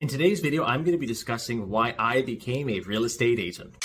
In today's video, I'm going to be discussing why I became a real estate agent.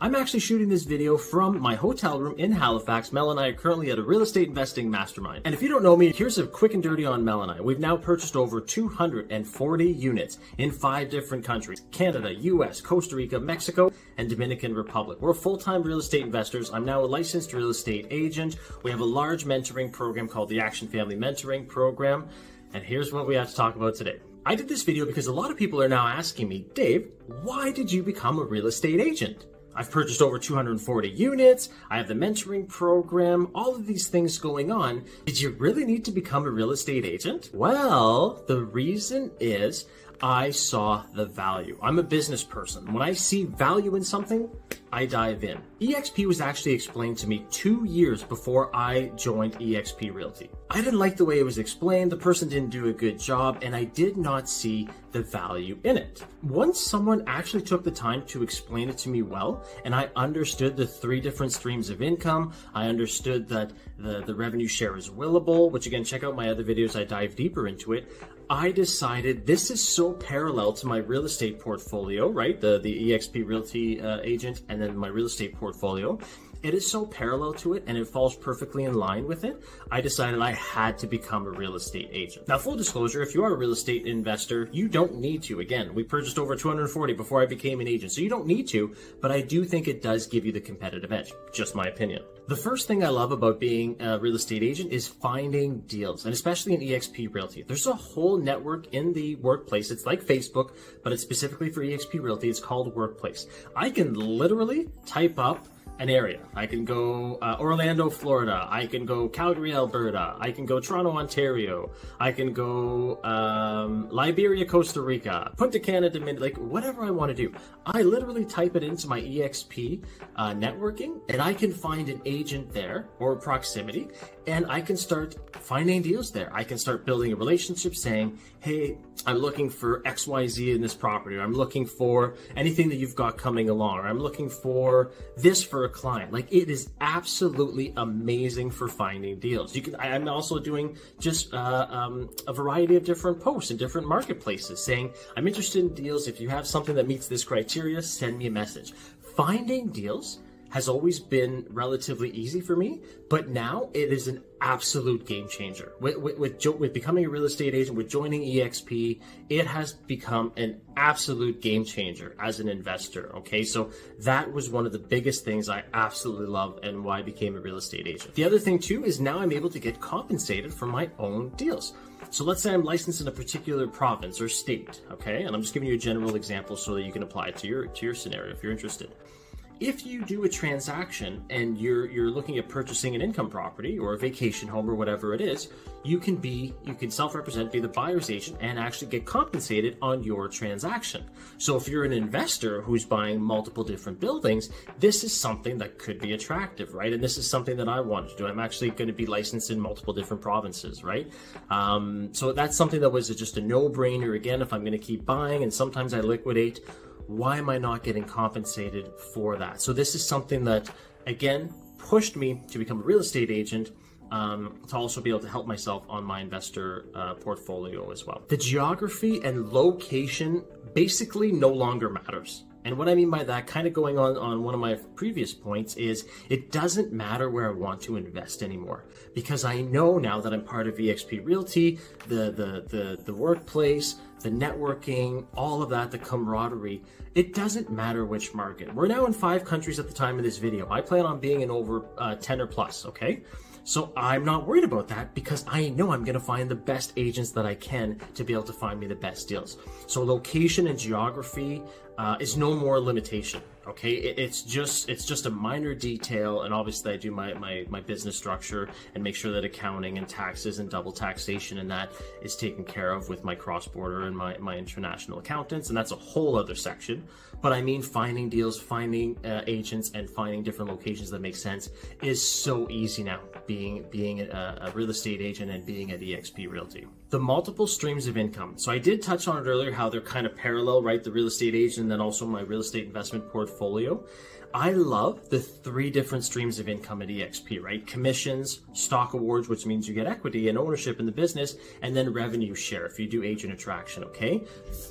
I'm actually shooting this video from my hotel room in Halifax. Mel and I are currently at a real estate investing mastermind. And if you don't know me, here's a quick and dirty on Mel and I. We've now purchased over 240 units in five different countries. Canada, US, Costa Rica, Mexico, and Dominican Republic. We're full-time real estate investors. I'm now a licensed real estate agent. We have a large mentoring program called the Action Family Mentoring Program. And here's what we have to talk about today. I did this video because a lot of people are now asking me, Dave, why did you become a real estate agent? I've purchased over 240 units. I have the mentoring program, all of these things going on. Did you really need to become a real estate agent? Well, the reason is I saw the value. I'm a business person. When I see value in something, I dive in. EXP was actually explained to me two years before I joined EXP Realty. I didn't like the way it was explained, the person didn't do a good job, and I did not see the value in it. Once someone actually took the time to explain it to me well, and I understood the three different streams of income, I understood that the, the revenue share is willable, which again, check out my other videos, I dive deeper into it. I decided this is so parallel to my real estate portfolio, right? The the EXP Realty uh, agent and then my real estate portfolio. It is so parallel to it and it falls perfectly in line with it. I decided I had to become a real estate agent. Now, full disclosure, if you are a real estate investor, you don't need to. Again, we purchased over 240 before I became an agent, so you don't need to, but I do think it does give you the competitive edge. Just my opinion. The first thing I love about being a real estate agent is finding deals, and especially in EXP Realty. There's a whole network in the workplace. It's like Facebook, but it's specifically for EXP Realty. It's called Workplace. I can literally type up an area. I can go uh, Orlando, Florida. I can go Calgary, Alberta. I can go Toronto, Ontario. I can go um, Liberia, Costa Rica. Punta Cana, Dominican. Like whatever I want to do. I literally type it into my EXP uh, networking, and I can find an agent there or proximity, and I can start finding deals there. I can start building a relationship, saying, "Hey, I'm looking for X, Y, Z in this property. I'm looking for anything that you've got coming along. Or I'm looking for this for." Client. Like it is absolutely amazing for finding deals. You can. I'm also doing just uh, um, a variety of different posts in different marketplaces saying I'm interested in deals. If you have something that meets this criteria, send me a message. Finding deals has always been relatively easy for me, but now it is an absolute game changer. With, with, with, with, becoming a real estate agent, with joining EXP, it has become an absolute game changer as an investor. Okay, so that was one of the biggest things I absolutely love and why I became a real estate agent. The other thing too is now I'm able to get compensated for my own deals. So let's say I'm licensed in a particular province or state, okay? And I'm just giving you a general example so that you can apply it to your to your scenario if you're interested if you do a transaction and you're you're looking at purchasing an income property or a vacation home or whatever it is, you can be you can self-represent, be the buyer's agent, and actually get compensated on your transaction. So if you're an investor who's buying multiple different buildings, this is something that could be attractive, right? And this is something that I wanted to do. I'm actually going to be licensed in multiple different provinces, right? Um, so that's something that was just a no-brainer. Again, if I'm going to keep buying, and sometimes I liquidate why am I not getting compensated for that? So this is something that, again, pushed me to become a real estate agent um, to also be able to help myself on my investor uh, portfolio as well. The geography and location basically no longer matters. And what I mean by that, kind of going on on one of my previous points, is it doesn't matter where I want to invest anymore because I know now that I'm part of EXP Realty, the the the the workplace, the networking, all of that, the camaraderie. It doesn't matter which market. We're now in five countries at the time of this video. I plan on being in over uh, ten or plus. Okay. So I'm not worried about that because I know I'm going to find the best agents that I can to be able to find me the best deals. So location and geography uh, is no more limitation. Okay, it, it's just it's just a minor detail, and obviously I do my, my my business structure and make sure that accounting and taxes and double taxation and that is taken care of with my cross border and my my international accountants, and that's a whole other section. But I mean, finding deals, finding uh, agents, and finding different locations that make sense is so easy now. Being being a, a real estate agent and being at EXP Realty, the multiple streams of income. So I did touch on it earlier how they're kind of parallel, right? The real estate agent and then also my real estate investment portfolio. I love the three different streams of income at EXP, right? Commissions, stock awards, which means you get equity and ownership in the business, and then revenue share if you do agent attraction, okay?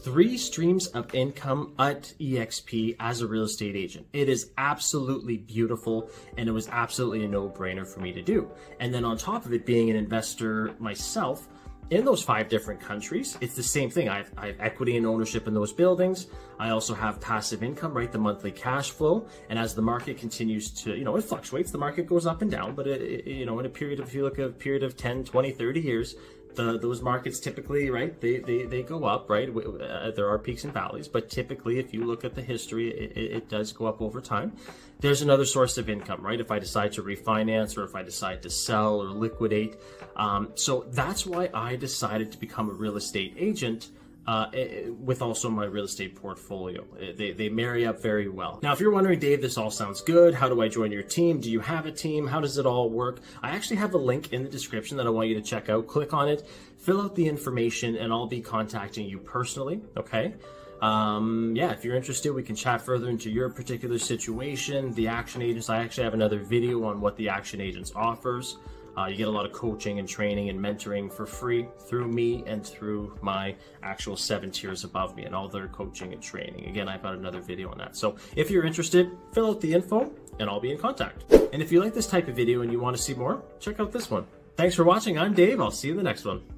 Three streams of income at EXP as a real estate agent. It is absolutely beautiful and it was absolutely a no brainer for me to do. And then on top of it, being an investor myself, in those five different countries, it's the same thing. I have, I have, equity and ownership in those buildings. I also have passive income, right? The monthly cash flow. And as the market continues to, you know, it fluctuates, the market goes up and down, but it, it, you know, in a period of, if you look at a period of 10, 20, 30 years, the, those markets typically, right, they, they, they go up, right? Uh, there are peaks and valleys, but typically, if you look at the history, it, it does go up over time. There's another source of income, right? If I decide to refinance or if I decide to sell or liquidate. Um, so that's why I decided to become a real estate agent uh, eh, eh, with also my real estate portfolio. Eh, they, they marry up very well. Now, if you're wondering, Dave, this all sounds good. How do I join your team? Do you have a team? How does it all work? I actually have a link in the description that I want you to check out. Click on it, fill out the information, and I'll be contacting you personally. Okay. Um, yeah, if you're interested, we can chat further into your particular situation. The Action Agents, I actually have another video on what the Action Agents offers. Uh, you get a lot of coaching and training and mentoring for free through me and through my actual seven tiers above me and all their coaching and training. Again, I've got another video on that. So if you're interested, fill out the info and I'll be in contact. And if you like this type of video and you want to see more, check out this one. Thanks for watching. I'm Dave. I'll see you in the next one.